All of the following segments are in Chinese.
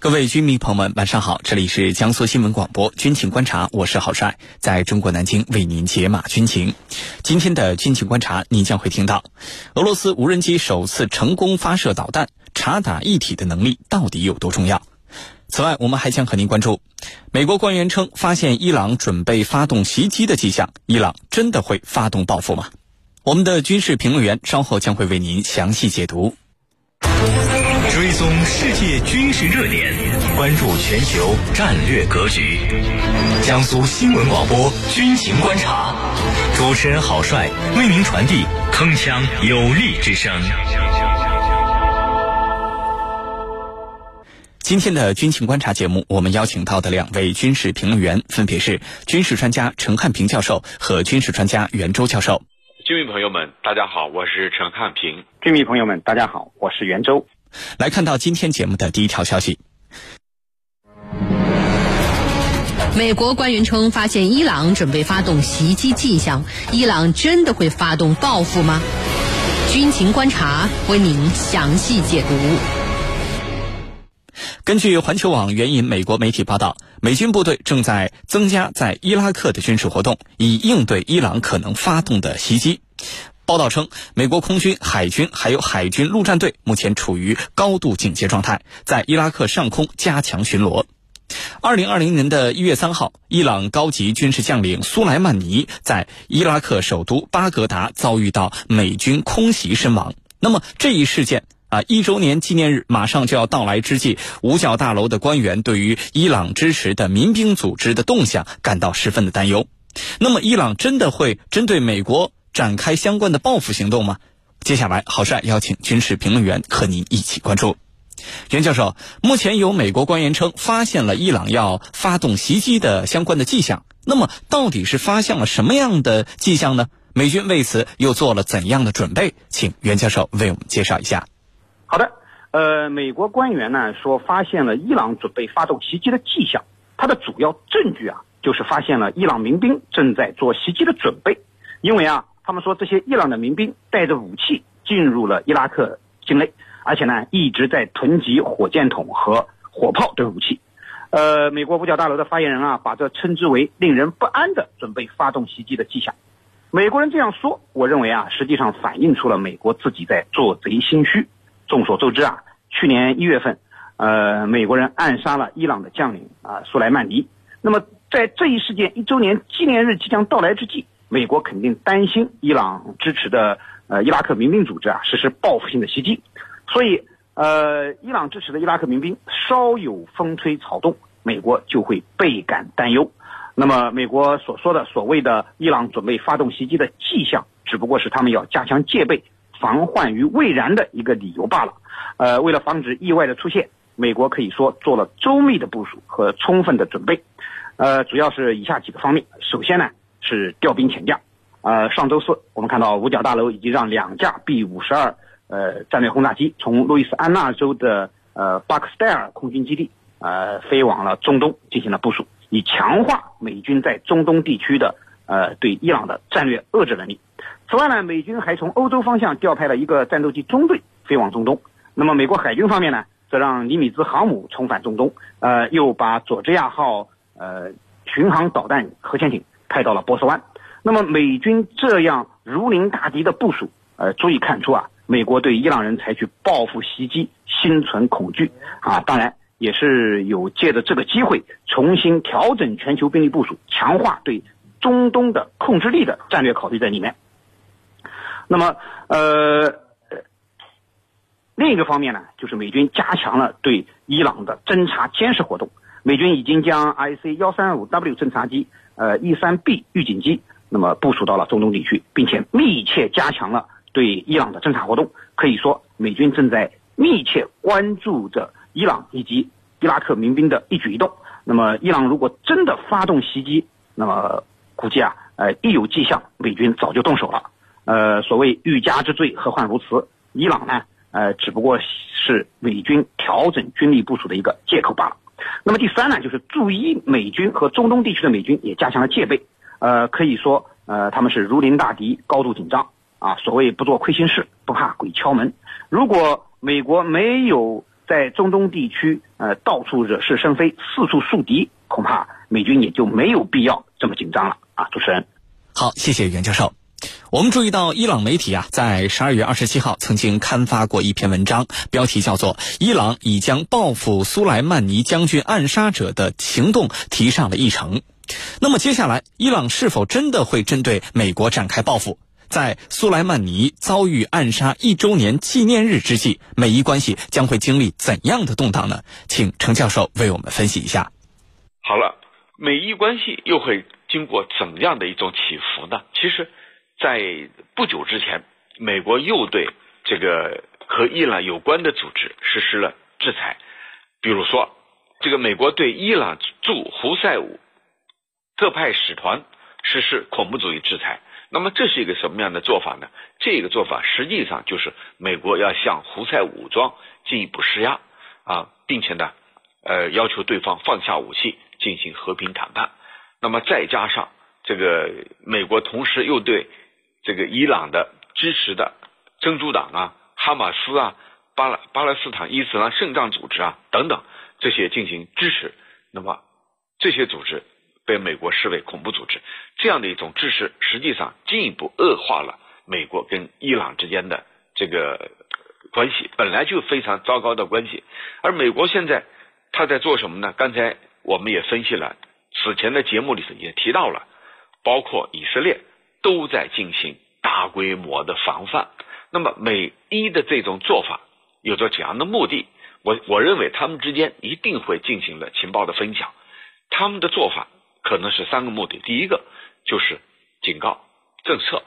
各位军迷朋友们，晚上好！这里是江苏新闻广播军情观察，我是郝帅，在中国南京为您解码军情。今天的军情观察，您将会听到俄罗斯无人机首次成功发射导弹，察打一体的能力到底有多重要？此外，我们还将和您关注美国官员称发现伊朗准备发动袭击的迹象，伊朗真的会发动报复吗？我们的军事评论员稍后将会为您详细解读。追踪世界军事热点，关注全球战略格局。江苏新闻广播军情观察，主持人郝帅为您传递铿锵有力之声。今天的军情观察节目，我们邀请到的两位军事评论员分别是军事专家陈汉平教授和军事专家袁周教授。军迷朋友们，大家好，我是陈汉平。军迷朋友们，大家好，我是袁周。来看到今天节目的第一条消息。美国官员称发现伊朗准备发动袭击迹象，伊朗真的会发动报复吗？军情观察为您详细解读。根据环球网援引美国媒体报道，美军部队正在增加在伊拉克的军事活动，以应对伊朗可能发动的袭击。报道称，美国空军、海军还有海军陆战队目前处于高度警戒状态，在伊拉克上空加强巡逻。二零二零年的一月三号，伊朗高级军事将领苏莱曼尼在伊拉克首都巴格达遭遇到美军空袭身亡。那么这一事件啊，一周年纪念日马上就要到来之际，五角大楼的官员对于伊朗支持的民兵组织的动向感到十分的担忧。那么，伊朗真的会针对美国？展开相关的报复行动吗？接下来，郝帅邀请军事评论员和您一起关注。袁教授，目前有美国官员称发现了伊朗要发动袭击的相关的迹象，那么到底是发现了什么样的迹象呢？美军为此又做了怎样的准备？请袁教授为我们介绍一下。好的，呃，美国官员呢说发现了伊朗准备发动袭击的迹象，它的主要证据啊就是发现了伊朗民兵正在做袭击的准备，因为啊。他们说，这些伊朗的民兵带着武器进入了伊拉克境内，而且呢，一直在囤积火箭筒和火炮等武器。呃，美国五角大楼的发言人啊，把这称之为令人不安的准备发动袭击的迹象。美国人这样说，我认为啊，实际上反映出了美国自己在做贼心虚。众所周知啊，去年一月份，呃，美国人暗杀了伊朗的将领啊苏莱曼尼。那么，在这一事件一周年纪念日即将到来之际，美国肯定担心伊朗支持的呃伊拉克民兵组织啊实施报复性的袭击，所以呃伊朗支持的伊拉克民兵稍有风吹草动，美国就会倍感担忧。那么美国所说的所谓的伊朗准备发动袭击的迹象，只不过是他们要加强戒备、防患于未然的一个理由罢了。呃，为了防止意外的出现，美国可以说做了周密的部署和充分的准备。呃，主要是以下几个方面。首先呢。是调兵遣将，呃，上周四我们看到五角大楼已经让两架 B 五十二呃战略轰炸机从路易斯安那州的呃巴克斯戴尔空军基地呃飞往了中东进行了部署，以强化美军在中东地区的呃对伊朗的战略遏制能力。此外呢，美军还从欧洲方向调派了一个战斗机中队飞往中东。那么美国海军方面呢，则让尼米兹航母重返中东，呃，又把佐治亚号呃巡航导弹核潜艇。派到了波斯湾，那么美军这样如临大敌的部署，呃，足以看出啊，美国对伊朗人采取报复袭击心存恐惧啊，当然也是有借着这个机会重新调整全球兵力部署，强化对中东的控制力的战略考虑在里面。那么，呃，另一个方面呢，就是美军加强了对伊朗的侦察监视活动，美军已经将 IC 幺三五 W 侦察机。呃，E 三 B 预警机，那么部署到了中东地区，并且密切加强了对伊朗的侦察活动。可以说，美军正在密切关注着伊朗以及伊拉克民兵的一举一动。那么，伊朗如果真的发动袭击，那么估计啊，呃，一有迹象，美军早就动手了。呃，所谓欲加之罪，何患无辞？伊朗呢，呃，只不过是美军调整军力部署的一个借口罢了。那么第三呢，就是驻伊美军和中东地区的美军也加强了戒备，呃，可以说，呃，他们是如临大敌，高度紧张啊。所谓不做亏心事，不怕鬼敲门。如果美国没有在中东地区呃到处惹是生非，四处树敌，恐怕美军也就没有必要这么紧张了啊！主持人，好，谢谢袁教授。我们注意到，伊朗媒体啊，在十二月二十七号曾经刊发过一篇文章，标题叫做《伊朗已将报复苏莱曼尼将军暗杀者的行动提上了议程》。那么接下来，伊朗是否真的会针对美国展开报复？在苏莱曼尼遭遇暗杀一周年纪念日之际，美伊关系将会经历怎样的动荡呢？请程教授为我们分析一下。好了，美伊关系又会经过怎样的一种起伏呢？其实。在不久之前，美国又对这个和伊朗有关的组织实施了制裁，比如说，这个美国对伊朗驻胡塞武特派使团实施恐怖主义制裁。那么这是一个什么样的做法呢？这个做法实际上就是美国要向胡塞武装进一步施压啊，并且呢，呃，要求对方放下武器，进行和平谈判。那么再加上这个美国同时又对这个伊朗的支持的真主党啊、哈马斯啊、巴勒巴勒斯坦伊斯兰圣战组织啊等等这些进行支持，那么这些组织被美国视为恐怖组织，这样的一种支持，实际上进一步恶化了美国跟伊朗之间的这个关系，本来就非常糟糕的关系。而美国现在他在做什么呢？刚才我们也分析了，此前的节目里头也提到了，包括以色列。都在进行大规模的防范。那么美伊的这种做法有着怎样的目的？我我认为他们之间一定会进行了情报的分享。他们的做法可能是三个目的：第一个就是警告、震慑，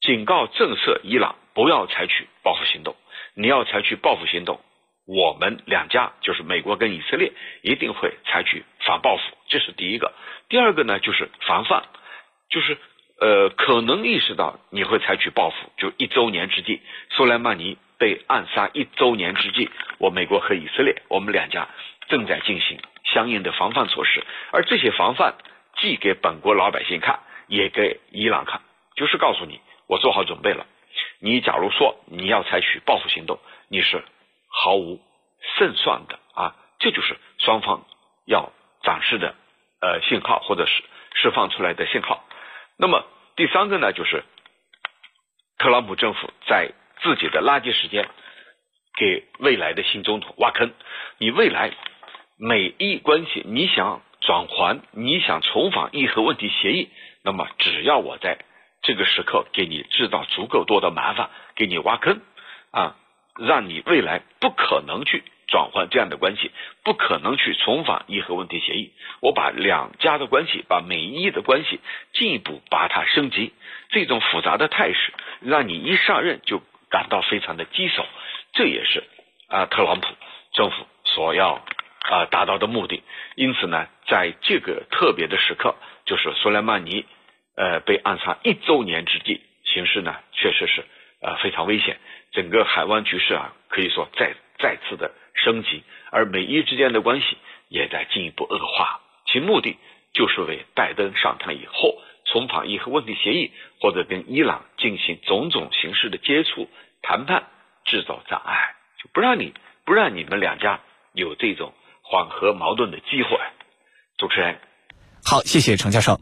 警告、震慑伊朗不要采取报复行动。你要采取报复行动，我们两家就是美国跟以色列一定会采取反报复。这是第一个。第二个呢，就是防范，就是。呃，可能意识到你会采取报复，就一周年之际，苏莱曼尼被暗杀一周年之际，我美国和以色列，我们两家正在进行相应的防范措施，而这些防范既给本国老百姓看，也给伊朗看，就是告诉你，我做好准备了。你假如说你要采取报复行动，你是毫无胜算的啊！这就是双方要展示的呃信号，或者是释放出来的信号。那么第三个呢，就是特朗普政府在自己的垃圾时间给未来的新总统挖坑。你未来美伊关系，你想转还，你想重返伊核问题协议，那么只要我在这个时刻给你制造足够多的麻烦，给你挖坑啊，让你未来不可能去。转换这样的关系，不可能去重返伊核问题协议。我把两家的关系，把美伊的关系进一步把它升级。这种复杂的态势，让你一上任就感到非常的棘手。这也是啊，特朗普政府所要啊达到的目的。因此呢，在这个特别的时刻，就是苏莱曼尼呃被暗杀一周年之际，形势呢确实是呃非常危险。整个海湾局势啊，可以说再再次的。升级，而美伊之间的关系也在进一步恶化，其目的就是为拜登上台以后重返伊核问题协议，或者跟伊朗进行种种形式的接触谈判制造障碍，就不让你不让你们两家有这种缓和矛盾的机会。主持人，好，谢谢程教授。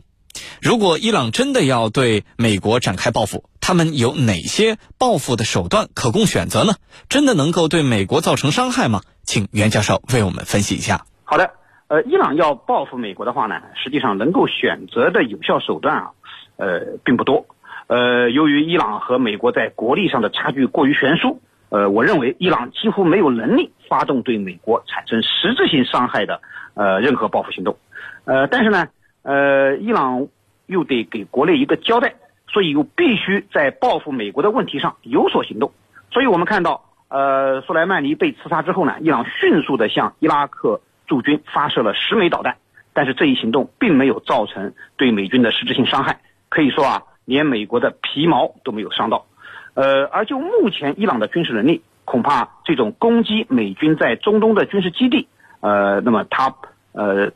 如果伊朗真的要对美国展开报复，他们有哪些报复的手段可供选择呢？真的能够对美国造成伤害吗？请袁教授为我们分析一下。好的，呃，伊朗要报复美国的话呢，实际上能够选择的有效手段啊，呃，并不多。呃，由于伊朗和美国在国力上的差距过于悬殊，呃，我认为伊朗几乎没有能力发动对美国产生实质性伤害的呃任何报复行动。呃，但是呢。呃，伊朗又得给国内一个交代，所以又必须在报复美国的问题上有所行动。所以我们看到，呃，苏莱曼尼被刺杀之后呢，伊朗迅速的向伊拉克驻军发射了十枚导弹，但是这一行动并没有造成对美军的实质性伤害，可以说啊，连美国的皮毛都没有伤到。呃，而就目前伊朗的军事能力，恐怕这种攻击美军在中东的军事基地，呃，那么它呃，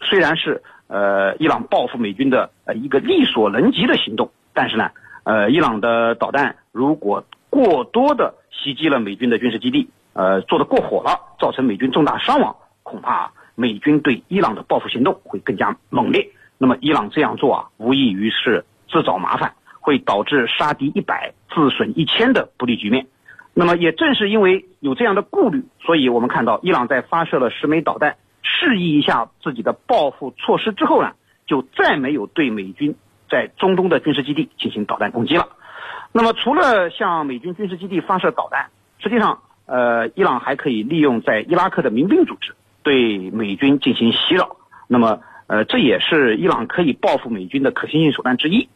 虽然是。呃，伊朗报复美军的呃一个力所能及的行动，但是呢，呃，伊朗的导弹如果过多的袭击了美军的军事基地，呃做的过火了，造成美军重大伤亡，恐怕美军对伊朗的报复行动会更加猛烈。那么伊朗这样做啊，无异于是自找麻烦，会导致杀敌一百自损一千的不利局面。那么也正是因为有这样的顾虑，所以我们看到伊朗在发射了十枚导弹，示意一下自己的报复措施之后呢，就再没有对美军在中东的军事基地进行导弹攻击了。那么除了向美军军事基地发射导弹，实际上，呃，伊朗还可以利用在伊拉克的民兵组织对美军进行袭扰。那么，呃，这也是伊朗可以报复美军的可行性手段之一。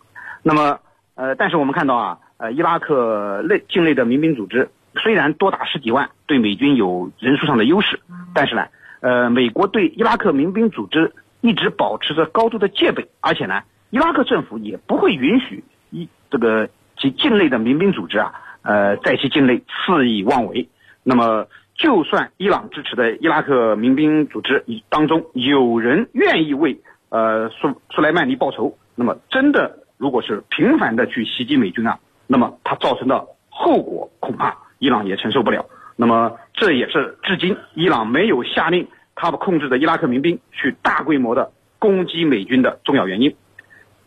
那么，呃，但是我们看到啊。呃，伊拉克内境内的民兵组织虽然多达十几万，对美军有人数上的优势，但是呢，呃，美国对伊拉克民兵组织一直保持着高度的戒备，而且呢，伊拉克政府也不会允许一这个其境内的民兵组织啊，呃，在其境内肆意妄为。那么，就算伊朗支持的伊拉克民兵组织当中有人愿意为呃苏苏莱曼尼报仇，那么真的如果是频繁的去袭击美军啊。那么它造成的后果恐怕伊朗也承受不了。那么这也是至今伊朗没有下令他们控制的伊拉克民兵去大规模的攻击美军的重要原因。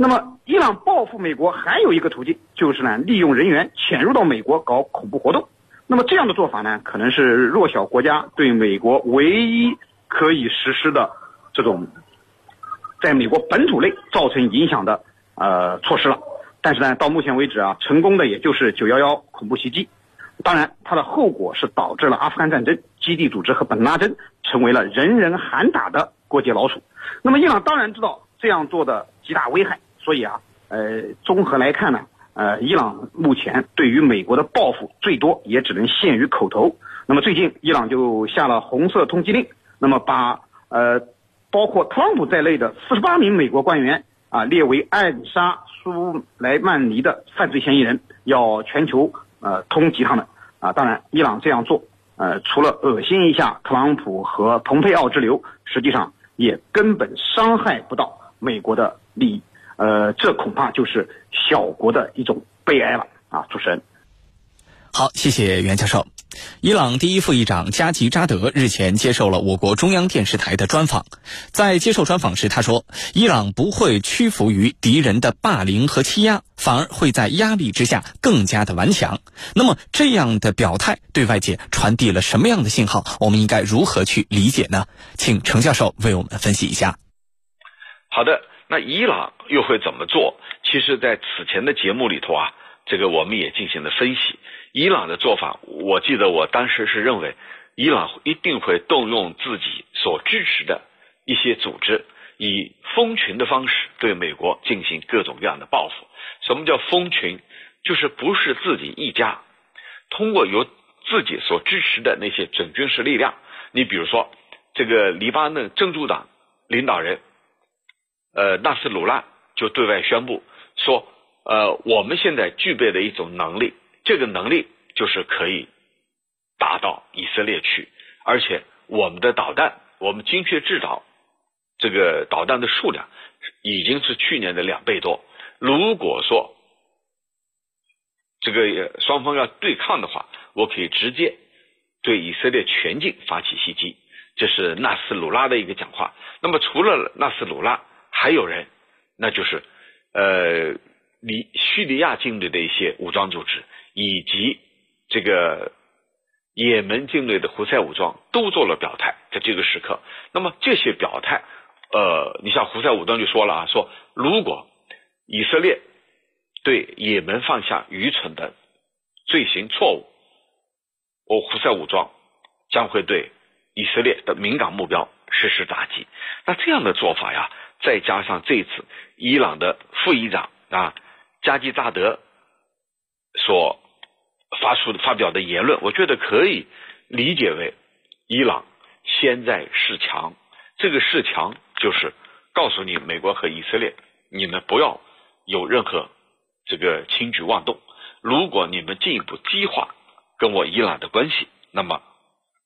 那么伊朗报复美国还有一个途径，就是呢利用人员潜入到美国搞恐怖活动。那么这样的做法呢，可能是弱小国家对美国唯一可以实施的这种在美国本土内造成影响的呃措施了。但是呢，到目前为止啊，成功的也就是九幺幺恐怖袭击。当然，它的后果是导致了阿富汗战争、基地组织和本拉登成为了人人喊打的过街老鼠。那么，伊朗当然知道这样做的极大危害，所以啊，呃，综合来看呢，呃，伊朗目前对于美国的报复最多也只能限于口头。那么，最近伊朗就下了红色通缉令，那么把呃包括特朗普在内的四十八名美国官员啊列为暗杀。苏莱曼尼的犯罪嫌疑人要全球呃通缉他们啊，当然伊朗这样做呃除了恶心一下特朗普和蓬佩奥之流，实际上也根本伤害不到美国的利益，呃，这恐怕就是小国的一种悲哀了啊，主持人。好，谢谢袁教授。伊朗第一副议长加吉扎德日前接受了我国中央电视台的专访，在接受专访时，他说：“伊朗不会屈服于敌人的霸凌和欺压，反而会在压力之下更加的顽强。”那么，这样的表态对外界传递了什么样的信号？我们应该如何去理解呢？请程教授为我们分析一下。好的，那伊朗又会怎么做？其实，在此前的节目里头啊，这个我们也进行了分析。伊朗的做法，我记得我当时是认为，伊朗一定会动用自己所支持的一些组织，以蜂群的方式对美国进行各种各样的报复。什么叫蜂群？就是不是自己一家，通过由自己所支持的那些准军事力量，你比如说这个黎巴嫩真主党领导人，呃纳斯鲁拉就对外宣布说，呃我们现在具备的一种能力。这个能力就是可以打到以色列去，而且我们的导弹，我们精确制导这个导弹的数量已经是去年的两倍多。如果说这个双方要对抗的话，我可以直接对以色列全境发起袭击。这是纳斯鲁拉的一个讲话。那么除了纳斯鲁拉，还有人，那就是呃，里叙利亚境内的一些武装组织。以及这个也门境内的胡塞武装都做了表态，在这个时刻，那么这些表态，呃，你像胡塞武装就说了啊，说如果以色列对也门犯下愚蠢的罪行错误，我胡塞武装将会对以色列的敏感目标实施打击。那这样的做法呀，再加上这次伊朗的副议长啊加基扎德。所发出的发表的言论，我觉得可以理解为伊朗现在是强。这个是强就是告诉你美国和以色列，你们不要有任何这个轻举妄动。如果你们进一步激化跟我伊朗的关系，那么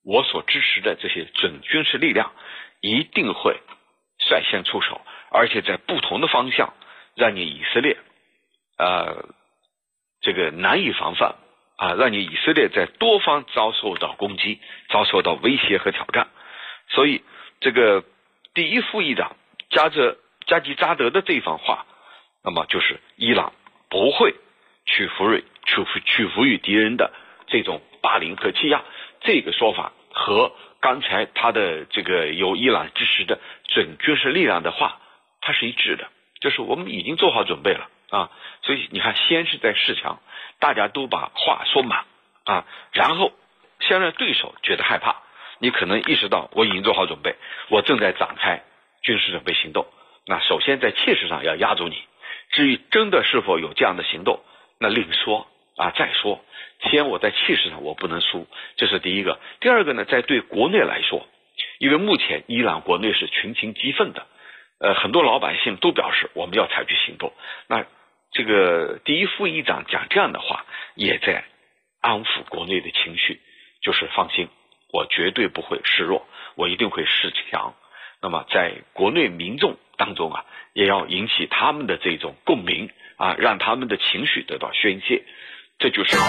我所支持的这些准军事力量一定会率先出手，而且在不同的方向让你以色列，呃。这个难以防范，啊，让你以色列在多方遭受到攻击、遭受到威胁和挑战。所以，这个第一副议长加泽加吉扎德的这番话，那么就是伊朗不会屈服于屈服屈服于敌人的这种霸凌和欺压。这个说法和刚才他的这个由伊朗支持的准军事力量的话，它是一致的。就是我们已经做好准备了啊，所以你看，先是在示强，大家都把话说满啊，然后先让对手觉得害怕。你可能意识到我已经做好准备，我正在展开军事准备行动。那首先在气势上要压住你，至于真的是否有这样的行动，那另说啊，再说。先我在气势上我不能输，这是第一个。第二个呢，在对国内来说，因为目前伊朗国内是群情激愤的。呃，很多老百姓都表示我们要采取行动。那这个第一副议长讲这样的话，也在安抚国内的情绪，就是放心，我绝对不会示弱，我一定会示强。那么在国内民众当中啊，也要引起他们的这种共鸣啊，让他们的情绪得到宣泄。这就是。